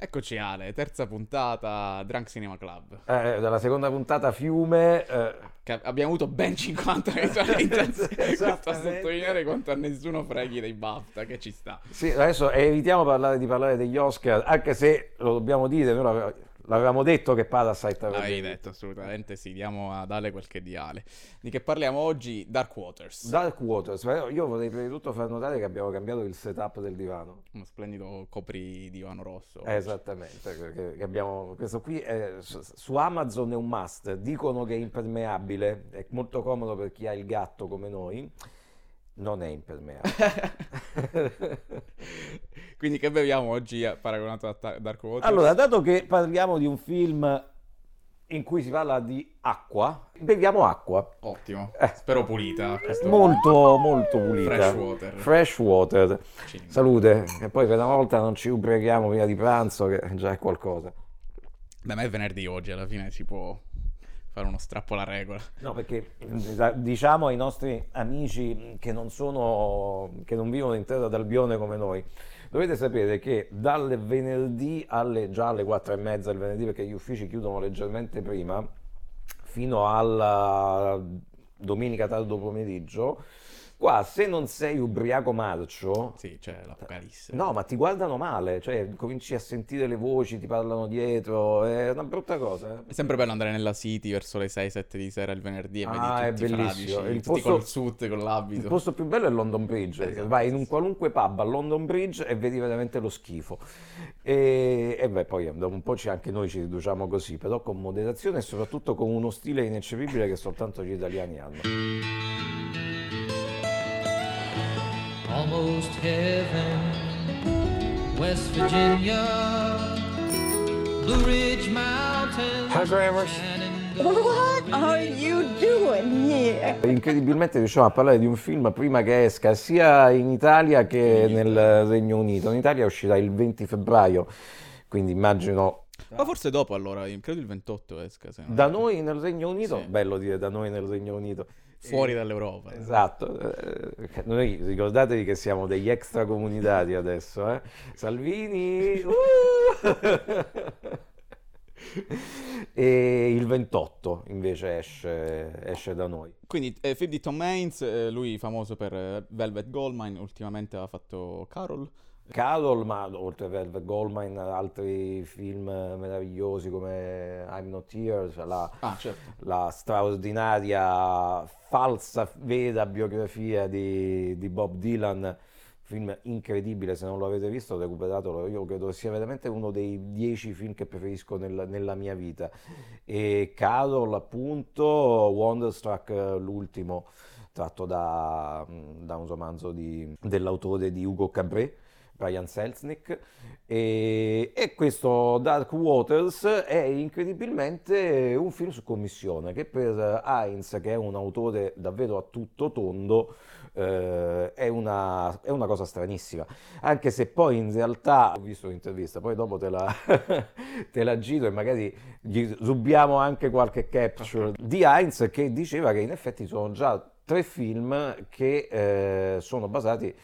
Eccoci Ale, terza puntata Drunk Cinema Club. Eh, dalla seconda puntata Fiume. Eh. Abbiamo avuto ben 50 visualizzazioni. Questo a sottolineare quanto a nessuno freghi dei BAFTA, che ci sta. Sì, adesso evitiamo parlare, di parlare degli Oscar, anche se lo dobbiamo dire, noi L'avevamo detto che Parasite avrebbe L'avevi detto, assolutamente sì, diamo ad Ale quel che di Ale. Di che parliamo oggi? Dark Waters. Dark Waters, io vorrei prima di tutto far notare che abbiamo cambiato il setup del divano. Uno splendido copri divano rosso. Esattamente, che, che abbiamo, questo qui è, su Amazon è un must, dicono che è impermeabile, è molto comodo per chi ha il gatto come noi non è impermeabile. Quindi che beviamo oggi paragonato a Dark Waters? Allora, dato che parliamo di un film in cui si parla di acqua, beviamo acqua. Ottimo, eh. spero pulita. Molto, molto pulita. Fresh water. Fresh water. Salute, e poi per una volta non ci ubriachiamo prima di pranzo, che già è qualcosa. Beh, ma è venerdì oggi, alla fine si può fare uno strappo alla regola. No, perché diciamo ai nostri amici che non sono, che non vivono in terra d'Albione come noi, dovete sapere che dalle venerdì alle, già alle 4 e mezza del venerdì, perché gli uffici chiudono leggermente prima, fino alla domenica tardo pomeriggio, Qua se non sei ubriaco marcio... Sì, c'è l'apocalisse. No, ma ti guardano male, cioè cominci a sentire le voci, ti parlano dietro, è una brutta cosa. È sempre bello andare nella City verso le 6-7 di sera il venerdì e ah, vedi tutti è bellissimo. Fradici, il posto, col suit, con l'abito. Il posto più bello è London Bridge, esatto, vai in un qualunque pub a London Bridge e vedi veramente lo schifo. E, e beh, poi dopo un po' anche noi ci riduciamo così, però con moderazione e soprattutto con uno stile ineccepibile che soltanto gli italiani hanno. Almost heaven. West Virginia, Blue Ridge Mountains. Hi, Grammars. What are you doing here? Incredibilmente riusciamo a parlare di un film prima che esca sia in Italia che nel Regno Unito. In Italia uscirà il 20 febbraio, quindi immagino ma forse dopo allora, credo il 28 esca. da noi nel Regno Unito? Sì. Bello dire da noi nel Regno Unito fuori dall'Europa. Esatto, eh, noi ricordatevi che siamo degli extracomunitari adesso, eh? Salvini! Uh! e il 28 invece esce, esce da noi. Quindi eh, Philip di Tom Haynes, eh, lui famoso per eh, Velvet Goldmine, ultimamente ha fatto Carol. Carol, ma oltre a Velvet Goldmine, altri film meravigliosi come I'm Not Here, cioè la, ah, certo. la, straordinaria, falsa, vera biografia di, di, Bob Dylan, film incredibile, se non lo avete visto recuperatelo, io credo sia veramente uno dei dieci film che preferisco nel, nella mia vita. E Carol appunto, Wonderstruck l'ultimo, tratto da, da un romanzo di, dell'autore di Hugo Cabret Brian Selznick. E, e, questo Dark Waters è incredibilmente un film su commissione che per Heinz che è un autore davvero a tutto tondo eh, è, una, è, una, cosa stranissima. Anche se poi in realtà ho visto l'intervista poi dopo te la, te la giro e magari gli rubiamo anche qualche capture di Heinz che diceva che in effetti sono già tre film che eh, sono basati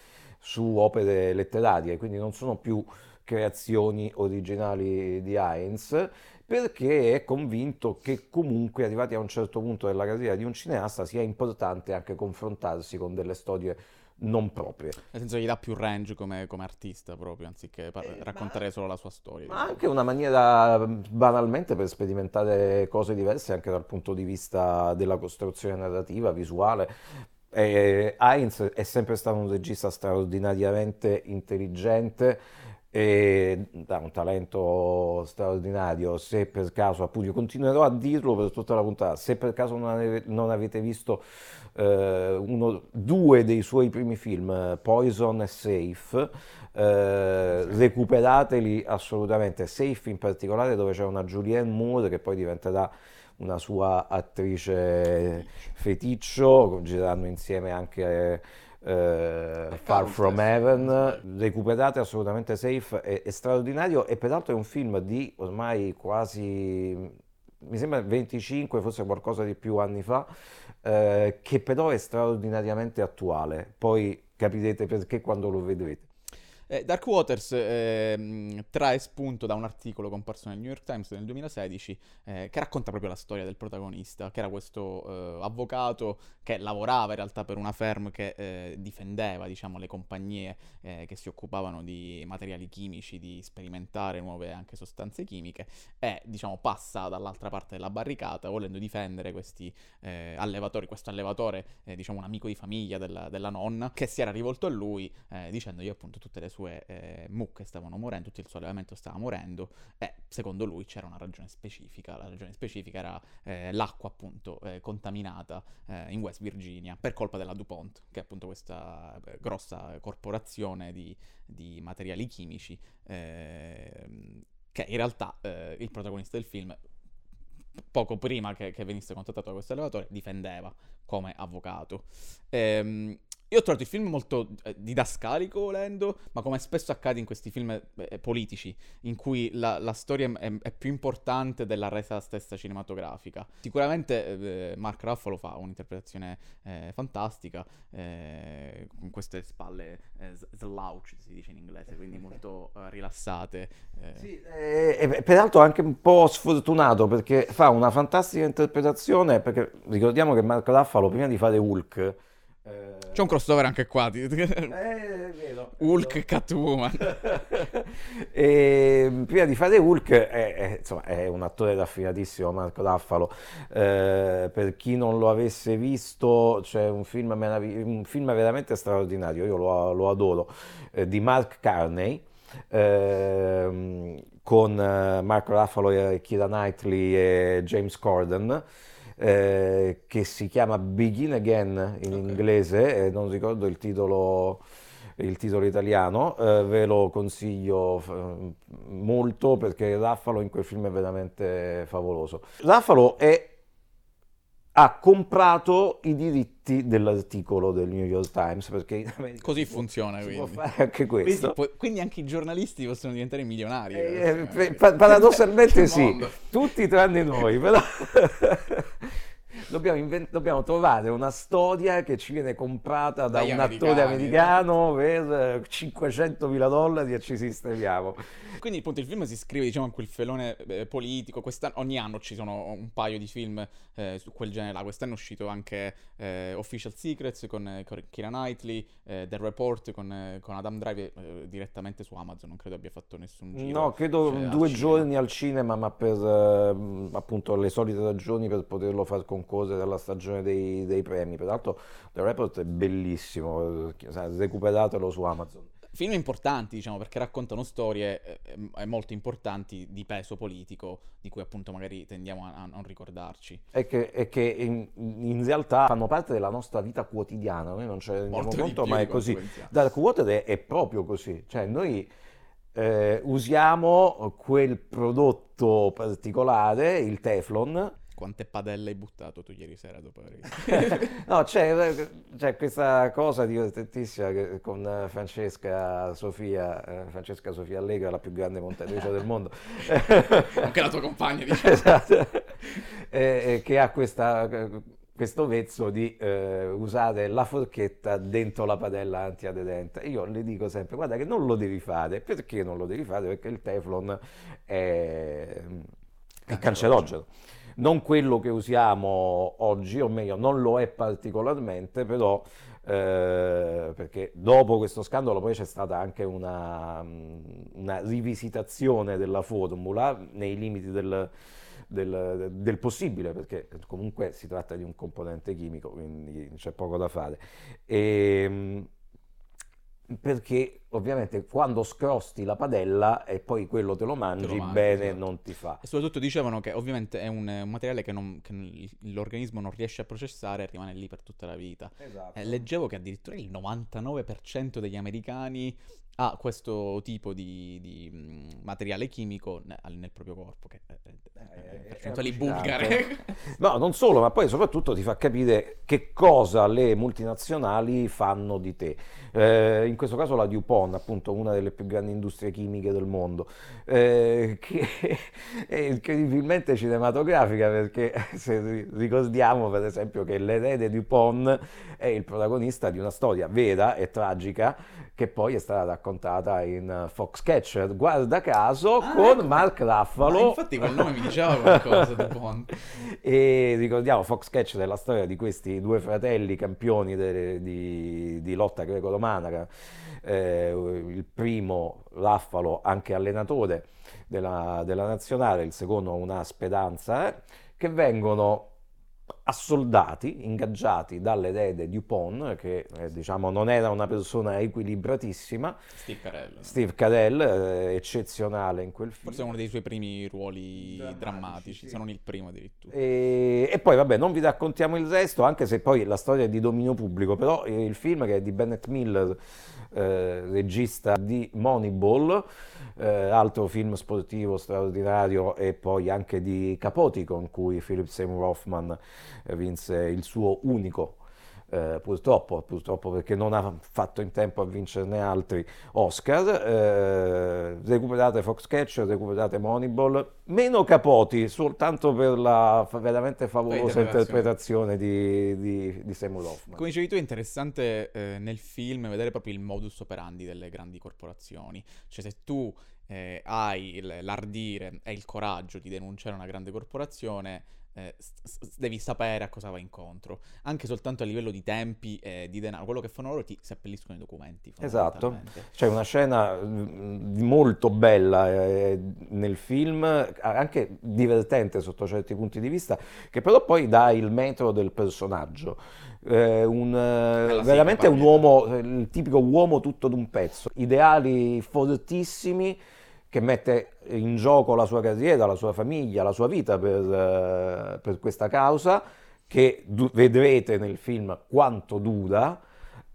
su opere letterarie, quindi non sono più creazioni originali di Heinz, perché è convinto che comunque arrivati a un certo punto della carriera di un cineasta sia importante anche confrontarsi con delle storie non proprie. Nel senso gli dà più range come, come artista proprio, anziché par- eh, raccontare ma, solo la sua storia. Ma anche una maniera banalmente per sperimentare cose diverse anche dal punto di vista della costruzione narrativa, visuale. Eh, Heinz è sempre stato un regista straordinariamente intelligente e ha un talento straordinario. Se per caso, appunto, io continuerò a dirlo per tutta la puntata, se per caso non avete visto eh, uno, due dei suoi primi film, Poison e Safe, eh, recuperateli assolutamente. Safe in particolare, dove c'è una Julianne Moore che poi diventerà una sua attrice feticcio, gireranno insieme anche eh, Far From Heaven, recuperate assolutamente Safe, è, è, straordinario e peraltro è un film di ormai quasi, mi sembra 25, forse qualcosa di più anni fa, eh, che però è straordinariamente attuale, poi capirete perché quando lo vedrete. Eh, Dark Waters eh, trae spunto da un articolo comparso nel New York Times nel 2016 eh, che racconta proprio la storia del protagonista, che era questo eh, avvocato che lavorava in realtà per una firm che eh, difendeva diciamo, le compagnie eh, che si occupavano di materiali chimici, di sperimentare nuove anche sostanze chimiche e diciamo, passa dall'altra parte della barricata volendo difendere questi allevatori, questo allevatore diciamo un amico di famiglia della, della nonna che si era rivolto a lui dicendogli appunto tutte le sue eh, mucche stavano morendo, tutto il suo allevamento stava morendo e secondo lui c'era una ragione specifica, la ragione specifica era eh, l'acqua appunto eh, contaminata eh, in West Virginia per colpa della DuPont, che è appunto questa eh, grossa corporazione di, di materiali chimici ehm, che in realtà eh, il protagonista del film poco prima che, che, venisse contattato da questo allevatore, difendeva come avvocato. Ehm, io ho trovato il film molto eh, didascalico, volendo, ma come spesso accade in questi film eh, politici, in cui la, la storia è, è, più importante della resa stessa cinematografica. Sicuramente eh, Mark Ruffalo fa un'interpretazione eh, fantastica, eh, con queste spalle eh, slouch, si dice in inglese, quindi molto rilassate. Sì, e, peraltro anche un po' sfortunato, perché fa una fantastica interpretazione, perché ricordiamo che Mark Ruffalo, prima di fare Hulk, c'è un crossover anche qua. eh, vedo, Hulk e Catwoman. e, prima di fare Hulk è, è, insomma, è un attore raffinatissimo, Marco Raffalo. Eh, per chi non lo avesse visto, c'è un film, merav- un film veramente straordinario, io lo, lo adoro, eh, di Mark Carney. Ehm, con eh, Marco Raffalo e Kira Knightley e James Corden eh, che si chiama Begin Again in okay. inglese, eh, non ricordo il titolo, il titolo italiano, eh, ve lo consiglio molto perché Raffalo in quel film è veramente favoloso. Raffalo è ha comprato i diritti dell'articolo del New York Times perché così funziona si quindi. può fare anche questo quindi, quindi, anche i giornalisti possono diventare milionari eh, eh, paradossalmente sì tutti tranne noi però dobbiamo, invent- dobbiamo, trovare una storia che ci viene comprata da Dai un attore americano per 500 mila dollari e ci sistemiamo. Quindi appunto il film si iscrive diciamo in quel filone eh, politico, Quest'anno, ogni anno ci sono un paio di film eh, su quel genere là, quest'anno è uscito anche eh, Official Secrets con, con Kira Knightley, eh, The Report con, eh, con Adam Drive eh, direttamente su Amazon, non credo abbia fatto nessun giro. No, credo cioè, due giorni al cinema, ma per appunto le solite ragioni per poterlo far concorrere alla stagione dei, dei premi. Peraltro The Report è bellissimo, recuperatelo su Amazon film importanti, diciamo, perché raccontano storie eh, eh, molto importanti di peso politico, di cui appunto magari tendiamo a, a non ricordarci. E che, e che in, in, realtà fanno parte della nostra vita quotidiana, noi non ce ne rendiamo conto, ma è così. Dark Water è, è, proprio così, cioè noi eh, usiamo quel prodotto particolare, il Teflon, quante padelle hai buttato tu ieri sera dopo aver visto? no, c'è, c'è, questa cosa divertentissima che con Francesca Sofia, eh, Francesca Sofia Allegra, la più grande montatrice del mondo. Anche la tua compagna, diciamo. Esatto. Eh, che ha questa, questo vezzo di eh, usare la forchetta dentro la padella antiaderente. Io le dico sempre, guarda che non lo devi fare. Perché non lo devi fare? Perché il Teflon è, è cancerogeno non quello che usiamo oggi, o meglio non lo è particolarmente, però eh, perché dopo questo scandalo poi c'è stata anche una, una rivisitazione della formula nei limiti del, del, del, possibile, perché comunque si tratta di un componente chimico, quindi c'è poco da fare. E, ehm, perché ovviamente quando scrosti la padella e poi quello te lo mangi, te lo mangi bene esatto. non ti fa. E soprattutto dicevano che ovviamente è un, un materiale che, non, che, l'organismo non riesce a processare e rimane lì per tutta la vita. Esatto. Eh, leggevo che addirittura il 99% degli americani ha questo tipo di, di mm, materiale chimico nel, nel, proprio corpo, che è, è, percentuali bulgare. no, non solo, ma poi soprattutto ti fa capire che cosa le multinazionali fanno di te. Eh, in questo caso la DuPont appunto una delle più grandi industrie chimiche del mondo, eh, che è incredibilmente cinematografica perché se ricordiamo per esempio che l'erede DuPont è il protagonista di una storia vera e tragica che poi è stata raccontata in Foxcatcher, guarda caso, ah, con ecco. Mark Ruffalo. Ma infatti quel nome mi diceva qualcosa DuPont. e ricordiamo Foxcatcher è la storia di questi due fratelli campioni de, di, di lotta greco-romana eh, il primo Raffalo anche allenatore della, della nazionale, il secondo una speranza, eh, che vengono assoldati, ingaggiati dall'erede Dupont, che eh, diciamo non era una persona equilibratissima. Steve Carell. Steve Carell, eh, eccezionale in quel film. Forse uno dei suoi primi ruoli drammatici, drammatici sì. se non il primo addirittura. E, e, poi vabbè, non vi raccontiamo il resto, anche se poi la storia è di dominio pubblico, però il film che è di Bennett Miller eh, regista di Moneyball, eh, altro film sportivo straordinario e poi anche di Capotico in cui Philip Seymour Hoffman vinse il suo unico eh, purtroppo, purtroppo, perché non ha fatto in tempo a vincerne altri Oscar. Eh, recuperate Foxcatcher, recuperate Moneyball, meno Capoti, soltanto per la veramente favolosa interpretazione di, di, di Samuel Hoffman. Come dicevi tu, è interessante eh, nel film vedere proprio il modus operandi delle grandi corporazioni. Cioè, se tu eh, hai l'ardire e il coraggio di denunciare una grande corporazione, eh, devi sapere a cosa vai incontro, anche soltanto a livello di tempi e di denaro. Quello che fanno loro ti seppelliscono i documenti. Esatto, c'è una scena mm, molto bella eh, nel film, anche divertente sotto certi punti di vista, che però poi dà il metro del personaggio. Eh, un, veramente un uomo, il tipico uomo tutto d'un pezzo, ideali fortissimi che mette in gioco la sua carriera, la sua famiglia, la sua vita per, uh, per questa causa, che vedrete nel film quanto dura.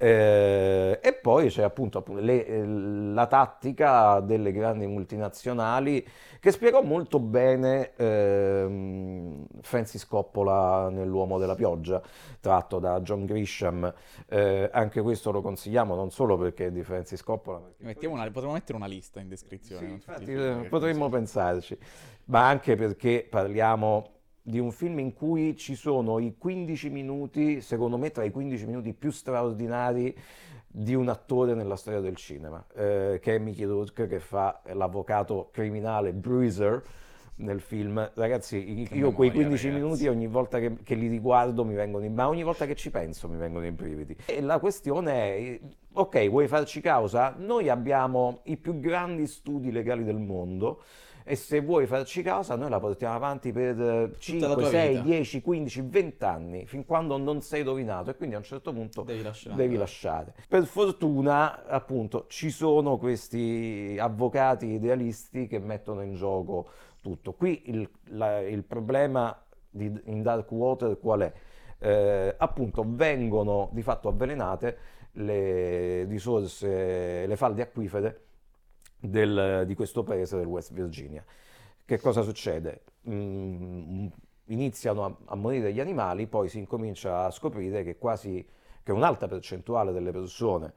Eh, e poi c'è appunto le, la tattica delle grandi multinazionali che spiegò molto bene eh, Francis Coppola nell'Uomo della pioggia, tratto da John Grisham. Eh, anche questo lo consigliamo non solo perché è di Francis Coppola. Una, potremmo mettere una lista in descrizione. Sì, infatti, eh, potremmo pensarci, ma anche perché parliamo di un film in cui ci sono i 15 minuti, secondo me tra i 15 minuti più straordinari di un attore nella storia del cinema, eh, che è Mickey Rourke che fa l'avvocato criminale Bruiser nel film. Ragazzi, che io quei 15 ragazzi. minuti ogni volta che, che, li riguardo mi vengono in... ma ogni volta che ci penso mi vengono in brividi. E la questione è, ok, vuoi farci causa? Noi abbiamo i più grandi studi legali del mondo, e se vuoi farci causa noi la portiamo avanti per 5, 6, 10, 15, 20 anni, fin quando non sei rovinato e quindi a un certo punto devi lasciare. Devi lasciare. Per fortuna appunto ci sono questi avvocati idealisti che mettono in gioco tutto. Qui il, la, il problema di, in Dark Water qual è? Eh, appunto vengono di fatto avvelenate le risorse, le falde acquifere del, di questo paese del West Virginia. Che cosa succede? Mm, iniziano a, a, morire gli animali, poi si incomincia a scoprire che quasi che un'alta percentuale delle persone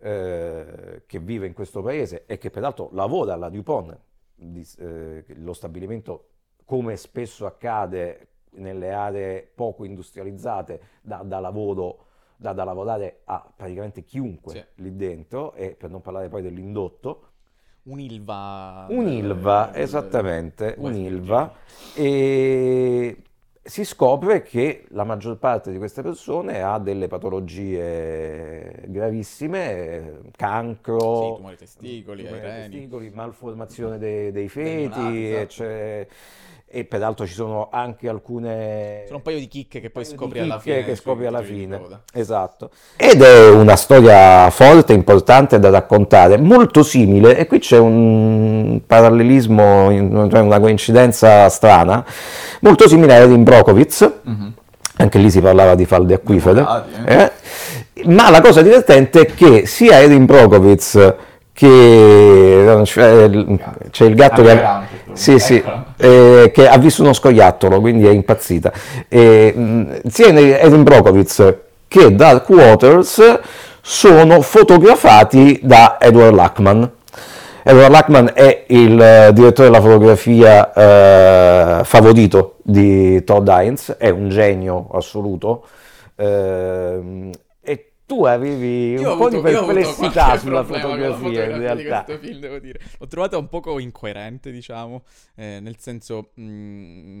eh, che vive in questo paese e che peraltro lavora alla DuPont, di, eh, lo stabilimento come spesso accade nelle aree poco industrializzate, da, da lavoro da, da, lavorare a praticamente chiunque sì. lì dentro, e per non parlare poi dell'indotto, Un'Ilva. Un'Ilva, eh, esattamente, un'Ilva. E si scopre che la maggior parte di queste persone ha delle patologie gravissime, cancro, sì, tumori testicoli, tumori testicoli malformazione dei, dei feti, esatto e peraltro ci sono anche alcune... Sono un paio di chicche che poi scopri alla fine. che scopri alla fine, esatto. Ed è una storia forte, importante da raccontare, molto simile, e qui c'è un parallelismo, cioè una coincidenza strana, molto simile a Erin Brockovich, mm-hmm. anche lì si parlava di falde acquifere, eh? Eh? ma la cosa divertente è che sia Erin Brockovich che c'è il gatto che sì, sì, eh, che ha visto uno scoiattolo, quindi è impazzita. E, sia Erin Brockovich che Dark Waters sono fotografati da Edward Lackman. Edward Lackman è il eh, direttore della fotografia eh, favorito di Todd Hines, è un genio assoluto. Eh, tu avevi io un po' avuto, di perplessità sulla fotografia, in realtà. Film, devo dire. L'ho trovata un poco incoerente, diciamo, eh, nel senso... Mh, mm,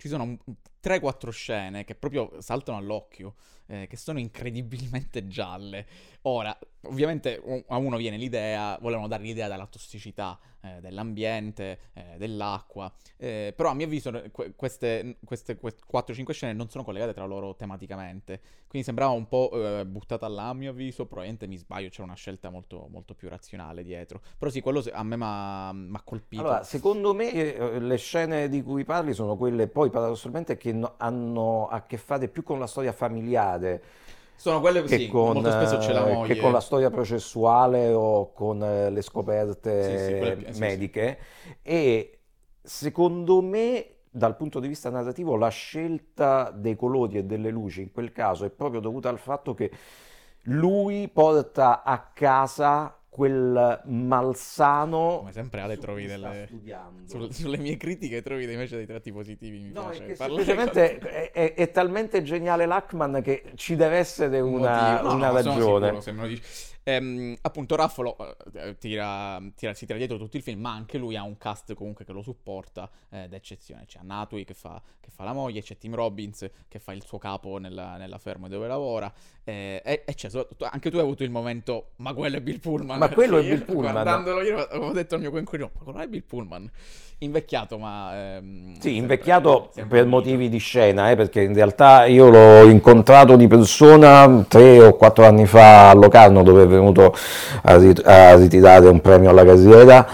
ci sono 3-4 scene che proprio saltano all'occhio, eh, che sono incredibilmente gialle. Ora, ovviamente a uno viene l'idea, volevano dare l'idea della tossicità eh, dell'ambiente, eh, dell'acqua, eh, però a mio avviso queste, queste, queste 4-5 scene non sono collegate tra loro tematicamente, quindi sembrava un po' eh, buttata là a mio avviso, probabilmente mi sbaglio, c'è una scelta molto, molto più razionale dietro, però sì, quello a me mi ha colpito. Allora, secondo me eh, le scene di cui parli sono quelle poi paradossalmente che no, hanno a che fare più con la storia familiare sono quelle che sì, con, molto spesso c'è la moglie. Che con la storia processuale o con eh, le scoperte sì, sì, mediche. E secondo me, dal punto di vista narrativo, la scelta dei colori e delle luci in quel caso è proprio dovuta al fatto che lui porta a casa quel malsano. Come sempre Ale trovi delle... Sulle, sulle mie critiche trovi invece dei tratti positivi. Mi no, piace. è semplicemente è, è, è, talmente geniale Lachman che ci deve essere una, no, una no, ragione. Sicuro, se me lo dici. Ehm, appunto Raffolo eh, tira, tira, si tira dietro tutto il film, ma anche lui ha un cast comunque che lo supporta eh, d'eccezione. C'è Natui che fa, che fa, la moglie, c'è Tim Robbins che fa il suo capo nella, nella ferma dove lavora. Eh, e, e c'è, anche tu hai avuto il momento, ma quello è Bill Pullman. Ma quello è Bill Pullman. Guardandolo io avevo detto al mio coinquilino, ma quello è Bill Pullman invecchiato, ma... Ehm, sì, invecchiato sempre per motivi di scena, eh, perché in realtà io l'ho incontrato di persona tre o quattro anni fa a Locarno, dove è venuto a, rit- a ritirare un premio alla carriera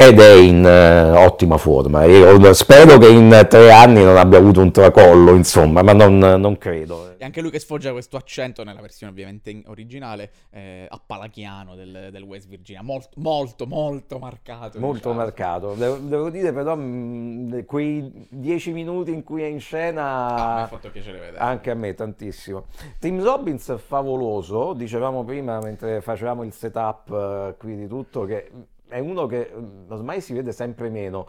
ed è in uh, ottima forma. Io spero che in tre anni non abbia avuto un tracollo, insomma, ma non, non credo. E anche lui che sfoggia questo accento nella versione ovviamente originale eh, appalachiano del, del, West Virginia, molto, molto, molto marcato. Molto diciamo. marcato. Devo, devo, dire però, mh, quei dieci minuti in cui è in scena... Ah, mi ha fatto piacere vedere. Anche a me, tantissimo. Tim Robbins favoloso, dicevamo prima mentre facevamo il setup uh, qui di tutto, che è uno che mm, ormai si vede sempre meno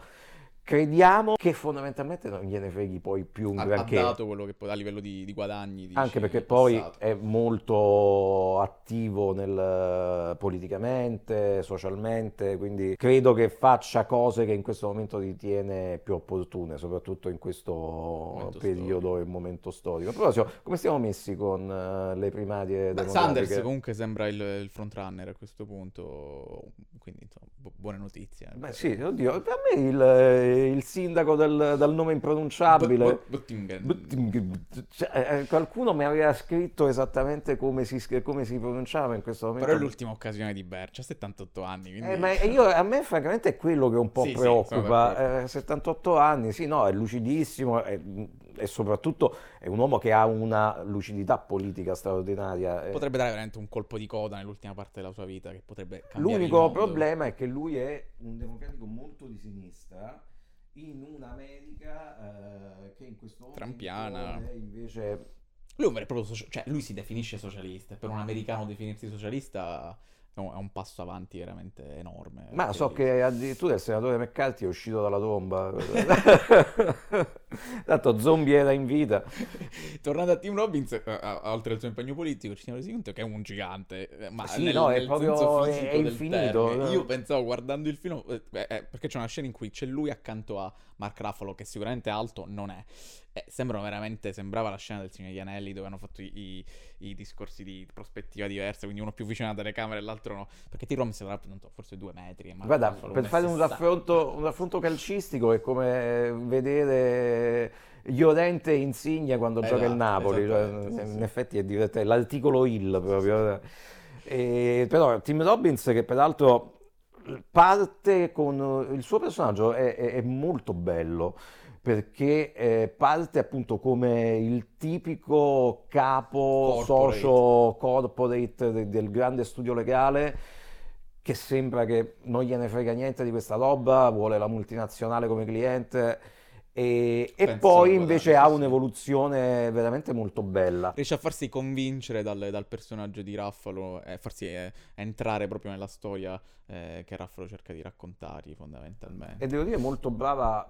crediamo che fondamentalmente non gliene freghi poi più un ha, granché. Ha dato quello che può a livello di, di guadagni. Dici, Anche perché poi passato. è molto attivo nel, politicamente, socialmente, quindi credo che faccia cose che in questo momento ritiene più opportune, soprattutto in questo momento periodo e momento storico. A proposito, come stiamo messi con uh, le primarie Beh, Sanders comunque sembra il, il frontrunner a questo punto, quindi insomma, bu- buone notizie. Eh. Beh sì, oddio, per me il il sindaco del, dal nome impronunciabile. Cioè, eh, eh, qualcuno mi aveva scritto esattamente come si, come si, pronunciava in questo momento. Però è l'ultima occasione di Bercia, 78 anni. Quindi... Eh, ma io, a me francamente è quello che un po' sì, preoccupa. Sì, 78 eh, anni, sì, no, è lucidissimo è, e soprattutto è un uomo che ha una lucidità politica straordinaria. Potrebbe dare veramente un colpo di coda nell'ultima parte della sua vita che potrebbe cambiare L'unico problema è che lui è un democratico molto di sinistra in un'America eh, che in questo momento Trampiana. è invece... Lui, è proprio socia- cioè, lui si definisce socialista, per un americano definirsi socialista è un passo avanti veramente enorme. Ma so che addirittura il senatore McCarthy è uscito dalla tomba. Tanto zombie era in vita. Tornando a Tim Robbins, eh, oltre al suo impegno politico, ci siamo resi conto che è un gigante. Eh, ma sì, nel, no, è proprio è infinito. Io pensavo guardando il film, eh, eh, perché c'è una scena in cui c'è lui accanto a Mark Ruffalo, che sicuramente alto non è. Eh, sembrano veramente, sembrava la scena del Signore degli Anelli dove hanno fatto i, i, discorsi di prospettiva diversa, quindi uno più vicino alla telecamera e l'altro no. Perché T-Rom si avrà forse due metri. Guarda, per fare un raffronto, un raffronto, calcistico è come vedere Llorente Insigne quando esatto, gioca il esatto, Napoli. Cioè, sì, in sì. effetti è divertente, l'articolo Hill proprio. E, però Tim Robbins che peraltro parte con il suo personaggio è, è, è molto bello perché eh, parte appunto come il tipico capo corporate. socio corporate del, del grande studio legale che sembra che non gliene frega niente di questa roba, vuole la multinazionale come cliente E, e poi invece ha un'evoluzione veramente molto bella. Riesce a farsi convincere dal, dal personaggio di Raffalo e farsi eh, entrare proprio nella storia eh, che Raffalo cerca di raccontargli fondamentalmente. E devo dire molto brava,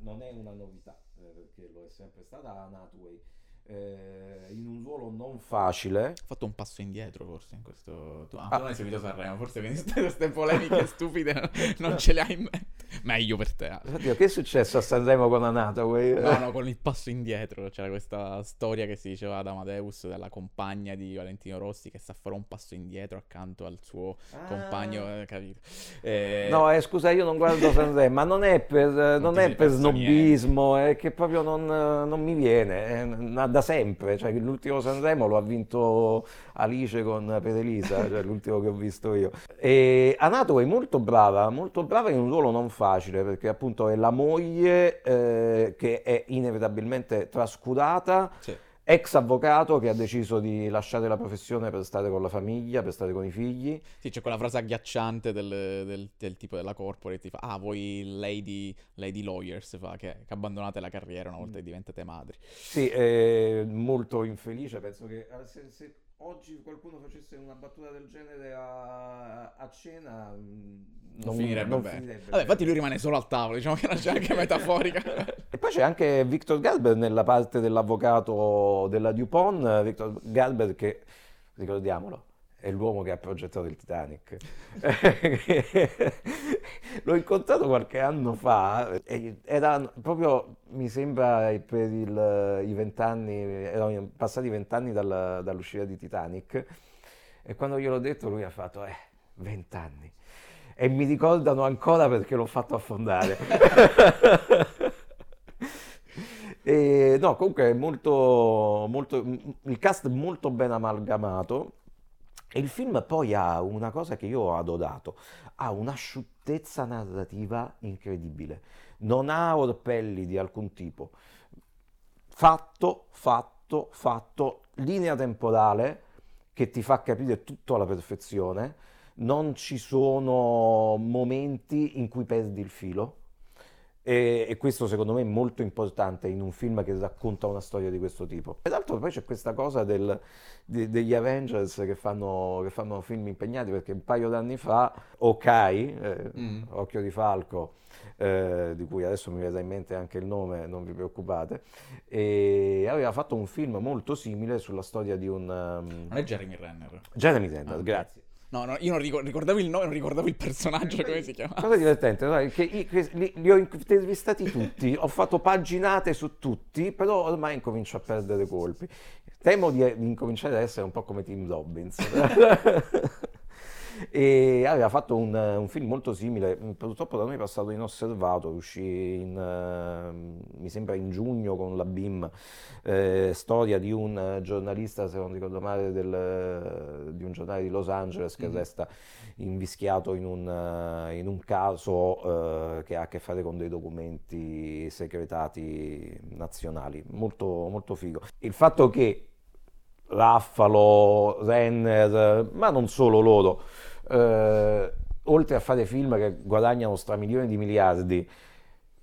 non è una novità, eh, perché lo è sempre stata Natway eh, in un ruolo non facile. Ha fatto un passo indietro forse in questo... Ah, ah. non hai seguito Sanremo, forse queste polemiche stupide non ce le hai in mente. Meglio per te. Oddio, che è successo a Sanremo con Anata? No, no, con il passo indietro. C'era questa storia che si diceva ad Amadeus della compagna di Valentino Rossi che sa fare un passo indietro accanto al suo ah. compagno, eh, capito? Eh... No, eh, scusa, io non guardo Sanremo, ma non è per, non non è per snobismo, niente. è che proprio non, non mi viene. È da sempre, cioè l'ultimo Sanremo lo ha vinto Alice con Per Elisa, cioè l'ultimo che ho visto io. E Anato è molto brava, molto brava in un ruolo non facile, perché appunto è la moglie eh, che è inevitabilmente trascurata. Sì ex avvocato che ha deciso di lasciare la professione per stare con la famiglia, per stare con i figli. Sì, c'è quella frase agghiacciante del, del, del tipo della corporate, ti fa, ah, voi lady, lady lawyers, fa, che, che, abbandonate la carriera una volta che diventate madri. Sì, è molto infelice, penso che se, se oggi qualcuno facesse una battuta del genere a, a cena mm, non, non finirebbe non bene. Finirebbe Vabbè, infatti lui rimane solo al tavolo, diciamo che c'è anche metaforica. e poi c'è anche Victor Galber nella parte dell'avvocato della Dupont, Victor Galber che, ricordiamolo, è l'uomo che ha progettato il Titanic. L'ho incontrato qualche anno fa, era proprio, mi sembra, per il, i vent'anni, erano passati vent'anni dal, dall'uscita di Titanic, e quando gliel'ho detto lui ha fatto, eh, vent'anni. E mi ricordano ancora perché l'ho fatto affondare. e, no, comunque è molto, molto, il cast è molto ben amalgamato e il film poi ha una cosa che io ho adorato, ha un'asciuttezza narrativa incredibile, non ha orpelli di alcun tipo. Fatto, fatto, fatto, linea temporale che ti fa capire tutto alla perfezione, non ci sono momenti in cui perdi il filo e, e, questo secondo me è molto importante in un film che racconta una storia di questo tipo. Peraltro poi c'è questa cosa del, de, degli Avengers che fanno, che fanno, film impegnati perché un paio d'anni fa Okai, eh, mm. Occhio di Falco, eh, di cui adesso mi viene in mente anche il nome, non vi preoccupate, e aveva fatto un film molto simile sulla storia di un... Um... Non è Jeremy Renner. Jeremy Renner, ah, grazie. No, no, io non ricordavo il nome, non ricordavo il personaggio, come si chiama. Cosa divertente, no? che li, li, ho intervistati tutti, ho fatto paginate su tutti, però ormai incomincio a perdere colpi. Temo di, di incominciare ad essere un po' come Tim Robbins. e aveva fatto un, un, film molto simile, purtroppo da noi è passato inosservato, uscì in, uh, mi sembra in giugno con la BIM, eh, storia di un giornalista, se non ricordo male, del, di un giornale di Los Angeles che mm. resta invischiato in un, uh, in un caso uh, che ha a che fare con dei documenti segretati nazionali, molto, molto figo. Il fatto che Raffalo, Renner, ma non solo loro, eh, oltre a fare film che guadagnano stramilioni di miliardi,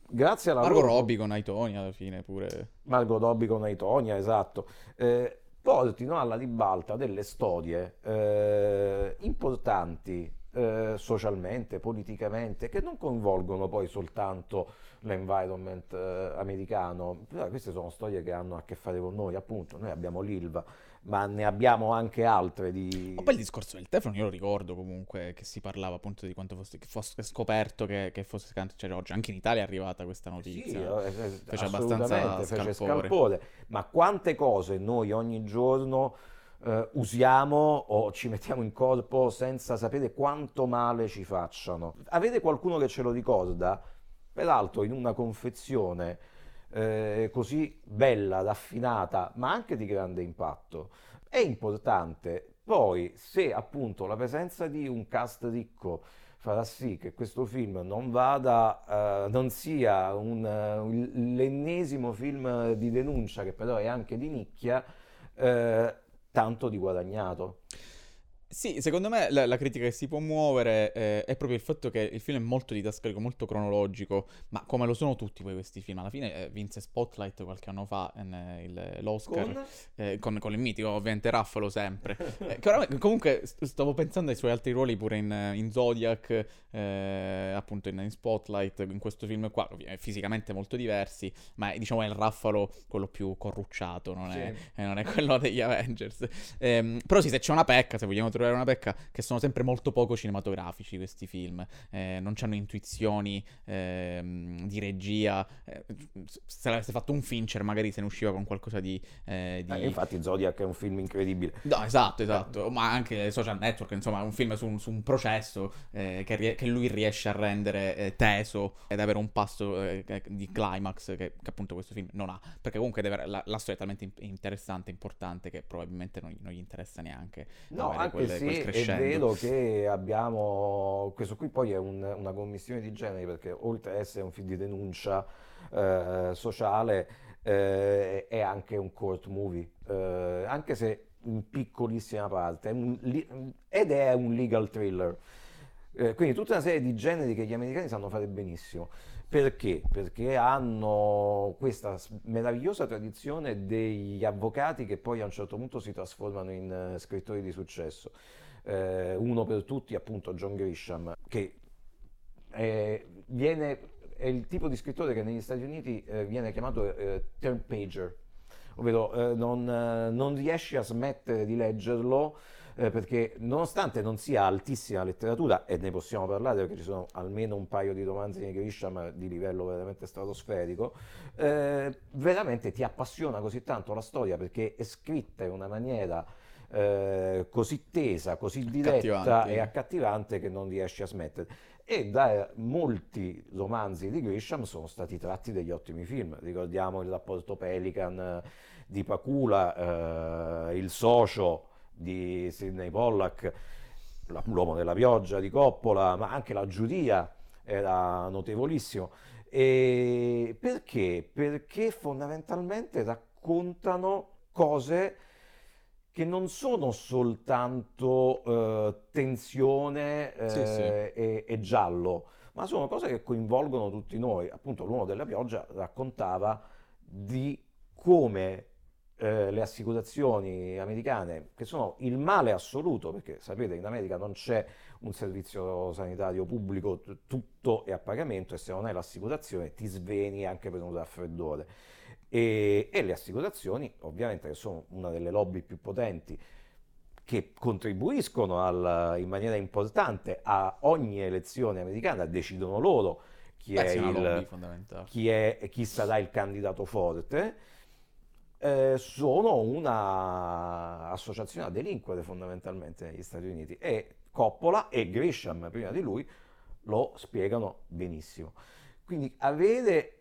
grazie alla Margot loro... Robbie con Aitonia alla fine pure. Margot Robbie con Aitonia, esatto. Eh, portino alla ribalta delle storie eh, importanti eh, socialmente, politicamente, che non coinvolgono poi soltanto l'environment eh, americano. Però queste sono storie che hanno a che fare con noi, appunto. Noi abbiamo l'ILVA, ma ne abbiamo anche altre di... Ma poi il discorso del telefono io lo ricordo comunque che si parlava appunto di quanto fosse, fosse scoperto che, che fosse cancerogeno. Cioè, oggi anche in Italia è arrivata questa notizia. Sì, eh, fece abbastanza fece scalpore. Ma quante cose noi ogni giorno eh, usiamo o ci mettiamo in corpo senza sapere quanto male ci facciano. Avete qualcuno che ce lo ricorda? Peraltro in una confezione eh, così bella, raffinata, ma anche di grande impatto. È importante poi se appunto la presenza di un cast ricco farà sì che questo film non vada, uh, non sia un, uh, l'ennesimo film di denuncia che però è anche di nicchia, uh, tanto di guadagnato. Sì, secondo me la, la critica che si può muovere eh, è proprio il fatto che il film è molto didascalico, molto cronologico, ma come lo sono tutti poi questi film. Alla fine eh, vinse Spotlight qualche anno fa eh, il, l'Oscar con? Eh, con, con? il mitico, ovviamente Raffalo sempre. Eh, che comunque stavo pensando ai suoi altri ruoli pure in, in Zodiac, eh, appunto in, in, Spotlight, in questo film qua, fisicamente molto diversi, ma è, diciamo è il Raffalo quello più corrucciato, non, sì. è, non è, quello degli Avengers. Ehm, però sì, se c'è una pecca, se vogliamo trovare trovare una pecca che sono sempre molto poco cinematografici questi film, eh, non hanno intuizioni eh, di regia, eh, se avesse fatto un Fincher magari se ne usciva con qualcosa di... Eh, di... Eh, infatti Zodiac è un film incredibile. No, esatto, esatto, ma anche Social Network, insomma è un film su un, su un processo che, rie- che, lui riesce a rendere teso ed avere un passo di climax che, che, appunto questo film non ha, perché comunque deve, la, la, storia è talmente interessante, importante che probabilmente non, non gli interessa neanche. No, anche sì, è vero che abbiamo, questo qui poi è un, una commissione di generi perché oltre ad essere un film di denuncia eh, sociale eh, è anche un court movie, eh, anche se in piccolissima parte, è un, ed è un legal thriller. Eh, quindi tutta una serie di generi che gli americani sanno fare benissimo. Perché? Perché hanno questa meravigliosa tradizione degli avvocati che poi a un certo punto si trasformano in uh, scrittori di successo. Uh, uno per tutti, appunto, John Grisham, che è, viene, è il tipo di scrittore che negli Stati Uniti uh, viene chiamato turn pager, ovvero non, non riesci a smettere di leggerlo eh, perché nonostante non sia altissima letteratura, e ne possiamo parlare perché ci sono almeno un paio di romanzi di Grisham di livello veramente stratosferico, eh, veramente ti appassiona così tanto la storia perché è scritta in una maniera eh, così tesa, così diretta e accattivante che non riesci a smettere. E da molti romanzi di Grisham sono stati tratti degli ottimi film. Ricordiamo il rapporto Pelican eh, di Pacula, eh, Il socio di Sidney Pollack, L'uomo della pioggia di Coppola, ma anche La giudia era notevolissimo. E perché? Perché fondamentalmente raccontano cose che non sono soltanto eh, tensione eh, sì, sì. E, e, giallo, ma sono cose che coinvolgono tutti noi. Appunto, l'uomo della pioggia raccontava di come eh, le assicurazioni americane, che sono il male assoluto, perché sapete in America non c'è un servizio sanitario pubblico, t- tutto è a pagamento e se non hai l'assicurazione ti sveni anche per un raffreddore. E, e le assicurazioni, ovviamente, che sono una delle lobby più potenti, che contribuiscono al, in maniera importante a ogni elezione americana, decidono loro chi, Beh, è il, chi, è, chi sarà il candidato forte eh, sono un'associazione a delinquere fondamentalmente negli Stati Uniti e Coppola e Grisham prima di lui lo spiegano benissimo. Quindi avere,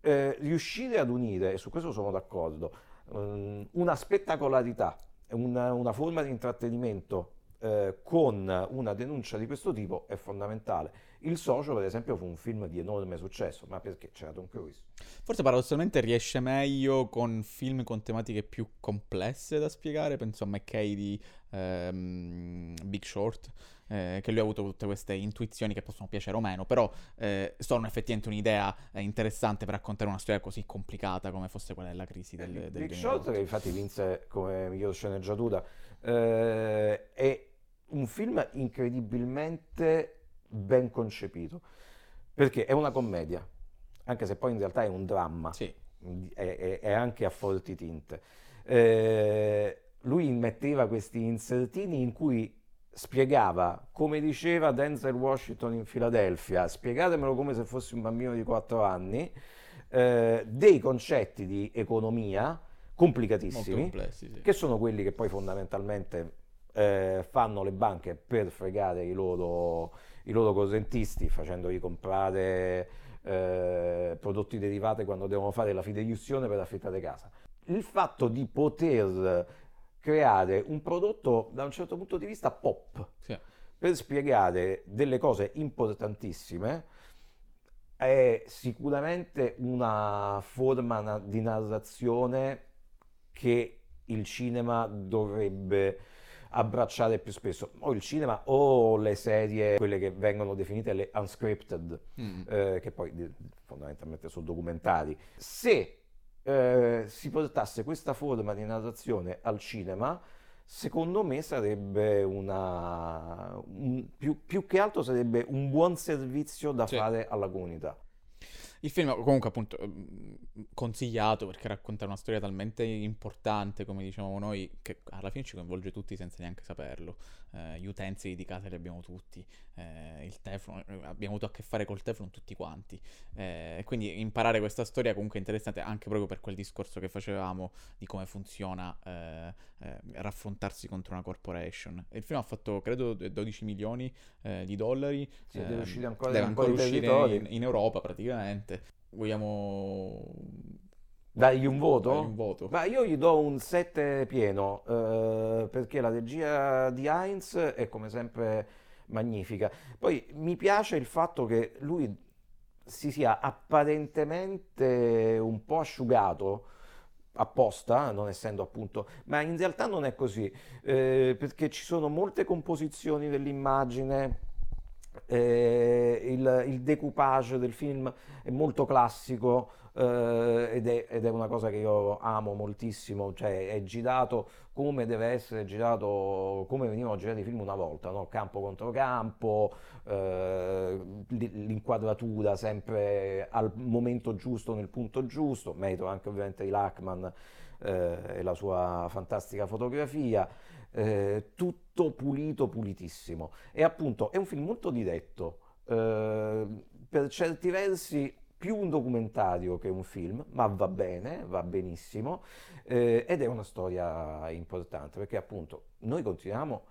eh, riuscire ad unire, e su questo sono d'accordo, um, una spettacolarità, una, una forma di intrattenimento eh, con una denuncia di questo tipo è fondamentale. Il Socio, per esempio, fu un film di enorme successo, ma perché c'era Tom Cruise? Forse paradossalmente riesce meglio con film con tematiche più complesse da spiegare, penso a McKay di ehm, Big Short. Eh, che lui ha avuto tutte queste intuizioni che possono piacere o meno, però eh, sono effettivamente un'idea eh, interessante per raccontare una storia così complicata come fosse quella della crisi del, del Big Short, che infatti vinse come miglior sceneggiatura, eh, è un film incredibilmente ben concepito, perché è una commedia, anche se poi in realtà è un dramma, sì. è, è, è, anche a forti tinte. Eh, lui metteva questi insertini in cui spiegava, come diceva Denzel Washington in Filadelfia, spiegatemelo come se fossi un bambino di 4 anni, eh, dei concetti di economia complicatissimi, sì. che sono quelli che poi fondamentalmente eh, fanno le banche per fregare i loro, i loro correntisti, facendogli comprare eh, prodotti derivati quando devono fare la fideiussione per affittare casa. Il fatto di poter creare un prodotto da un certo punto di vista pop sì. per spiegare delle cose importantissime è sicuramente una forma di narrazione che il cinema dovrebbe abbracciare più spesso, o il cinema o le serie, quelle che vengono definite le unscripted, mm. eh, che poi fondamentalmente sono documentari. Se eh, si portasse questa forma di narrazione al cinema, secondo me sarebbe una un, più, più, che altro sarebbe un buon servizio da sì. fare alla comunità. Il film comunque appunto ehm, consigliato perché racconta una storia talmente importante, come diciamo noi, che alla fine ci coinvolge tutti senza neanche saperlo. Eh, gli utensili di casa li abbiamo tutti, eh, il telefono, eh, abbiamo avuto a che fare col telefono tutti quanti. Eh, quindi imparare questa storia comunque è interessante anche proprio per quel discorso che facevamo di come funziona eh, eh, raffrontarsi contro una corporation. il film ha fatto credo 12 milioni di dollari. Sì, deve uscire ancora, deve ancora uscire in, in Europa praticamente. Vogliamo Dagli un voto? Dagli un voto. Ma io gli do un 7 pieno, eh, perché la regia di Heinz è come sempre magnifica. Poi mi piace il fatto che lui si sia apparentemente un po' asciugato apposta, non essendo appunto, ma in realtà non è così, eh, perché ci sono molte composizioni dell'immagine, eh, il, il decoupage del film è molto classico, eh, ed, è, ed, è, una cosa che io amo moltissimo, cioè è girato come deve essere girato, come venivano girati i film una volta, no? campo contro campo, eh, l'inquadratura sempre al momento giusto, nel punto giusto, merito anche ovviamente di Lachman eh, e la sua fantastica fotografia. Eh, tutto pulito, pulitissimo. E appunto è un film molto diretto, eh, per certi versi più un documentario che un film, ma va bene, va benissimo, eh, ed è una storia importante perché appunto noi continuiamo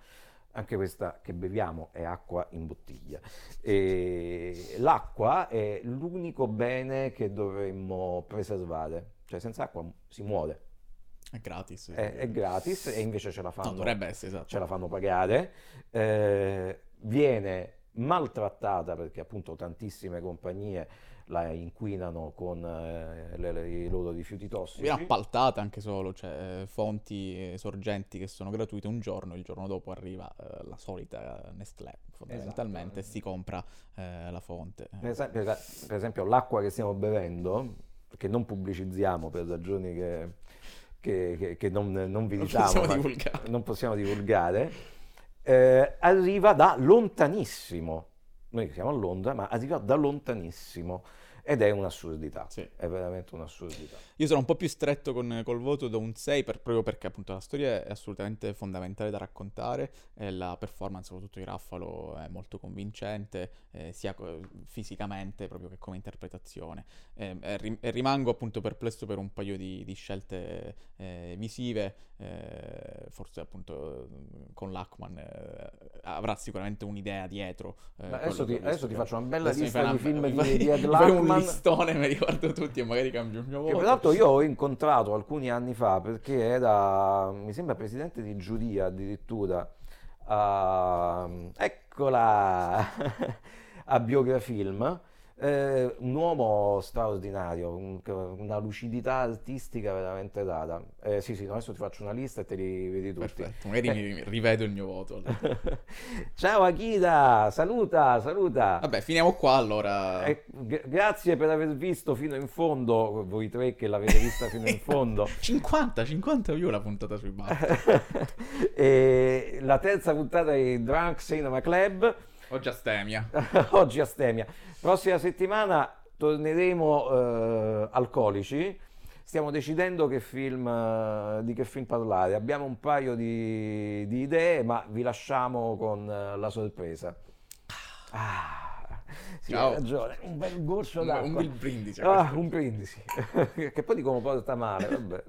anche questa che beviamo è acqua in bottiglia. E l'acqua è l'unico bene che dovremmo preservare, cioè senza acqua si muore. È gratis. È, è gratis e invece ce la fanno, no, dovrebbe essere, esatto. ce la fanno pagare. Eh, viene maltrattata perché appunto tantissime compagnie la inquinano con eh, le, le, i loro rifiuti tossici. Viene appaltata anche solo, cioè eh, fonti e sorgenti che sono gratuite un giorno, il giorno dopo arriva eh, la solita Nestlé fondamentalmente esatto. si compra eh, la fonte. Per esempio, per esempio, l'acqua che stiamo bevendo, che non pubblicizziamo per ragioni che, che, che, che non, non vi diciamo, non possiamo divulgare, non possiamo divulgare eh, arriva da lontanissimo noi siamo a Londra, ma arriva da lontanissimo. Ed è un'assurdità, sì. è veramente un'assurdità. Io sono un po' più stretto con, col voto da un 6 per, proprio perché appunto la storia è assolutamente fondamentale da raccontare e la performance soprattutto di Raffalo è molto convincente eh, sia fisicamente proprio che come interpretazione. Eh, e, e, rimango appunto perplesso per un paio di, di scelte eh, visive, eh, forse appunto con Lachman eh, avrà sicuramente un'idea dietro. Eh, adesso, ti, adesso ti, faccio una bella adesso lista di film di, di Ed Lachman un listone, mi ricordo tutti e magari cambio il mio voto. Che peraltro io ho incontrato alcuni anni fa perché era, mi sembra, presidente di giuria addirittura. Uh, eccola a Biografilm eh, un uomo straordinario, un, una lucidità artistica veramente rara. Eh, sì, sì, adesso ti faccio una lista e te li vedi tutti. Perfetto, magari mi rivedo il mio voto. Ciao Akira, saluta, saluta. Vabbè, finiamo qua allora. Eh, g- grazie per aver visto fino in fondo, voi tre che l'avete vista fino in fondo. 50, 50 io la puntata sui baffi. la terza puntata di Drunk Cinema Club. Oggi astemia. Oggi astemia. Prossima settimana torneremo eh, alcolici. Stiamo decidendo che film, eh, di che film parlare. Abbiamo un paio di, di idee, ma vi lasciamo con eh, la sorpresa. Ah, sì, Ciao. hai ragione. Un bel goccio d'acqua. Un bel brindisi. Ah, un brindisi. che poi dicono porta male, vabbè.